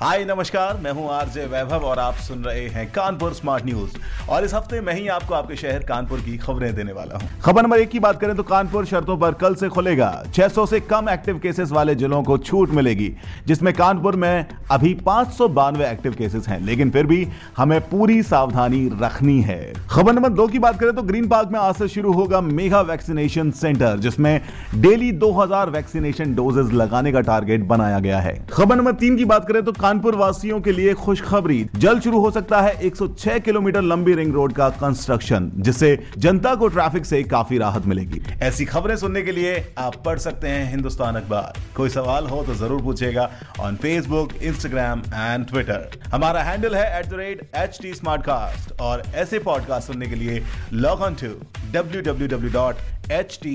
हाय, नमस्कार, मैं हूँ आरजे वैभव और आप सुन रहे हैं कानपुर स्मार्ट न्यूज़। और इस हफ़्ते मैं ही आपको आपके शहर कानपुर की खबरें देने वाला हूँ। खबर नंबर एक की बात करें तो कानपुर शर्तों पर कल से खुलेगा। 600 से कम एक्टिव केसेस वाले जिलों को छूट मिलेगी, जिसमें कानपुर में अभी पाँच एक्टिव केसेस हैं, लेकिन फिर भी हमें पूरी सावधानी रखनी है। खबर नंबर दो की बात करें तो ग्रीन पार्क में आज से शुरू होगा मेगा वैक्सीनेशन सेंटर, जिसमें डेली दो हज़ार वैक्सीनेशन डोजेज लगाने का टारगेट बनाया गया है। खबर नंबर तीन की बात करें तो कानपुर वासियों के लिए खुशखबरी। जल्द शुरू हो सकता है 106 किलोमीटर लंबी रिंग रोड का कंस्ट्रक्शन जिससे जनता को ट्रैफ़िक से काफ़ी राहत मिलेगी। ऐसी खबरें सुनने के लिए आप पढ़ सकते हैं हिंदुस्तान अखबार। कोई सवाल हो तो ज़रूर पूछेगा on Facebook Instagram and Twitter हमारा हैंडल है एट और ऐसे पॉडकास्ट सुनने के लिए log on to W W W dot H T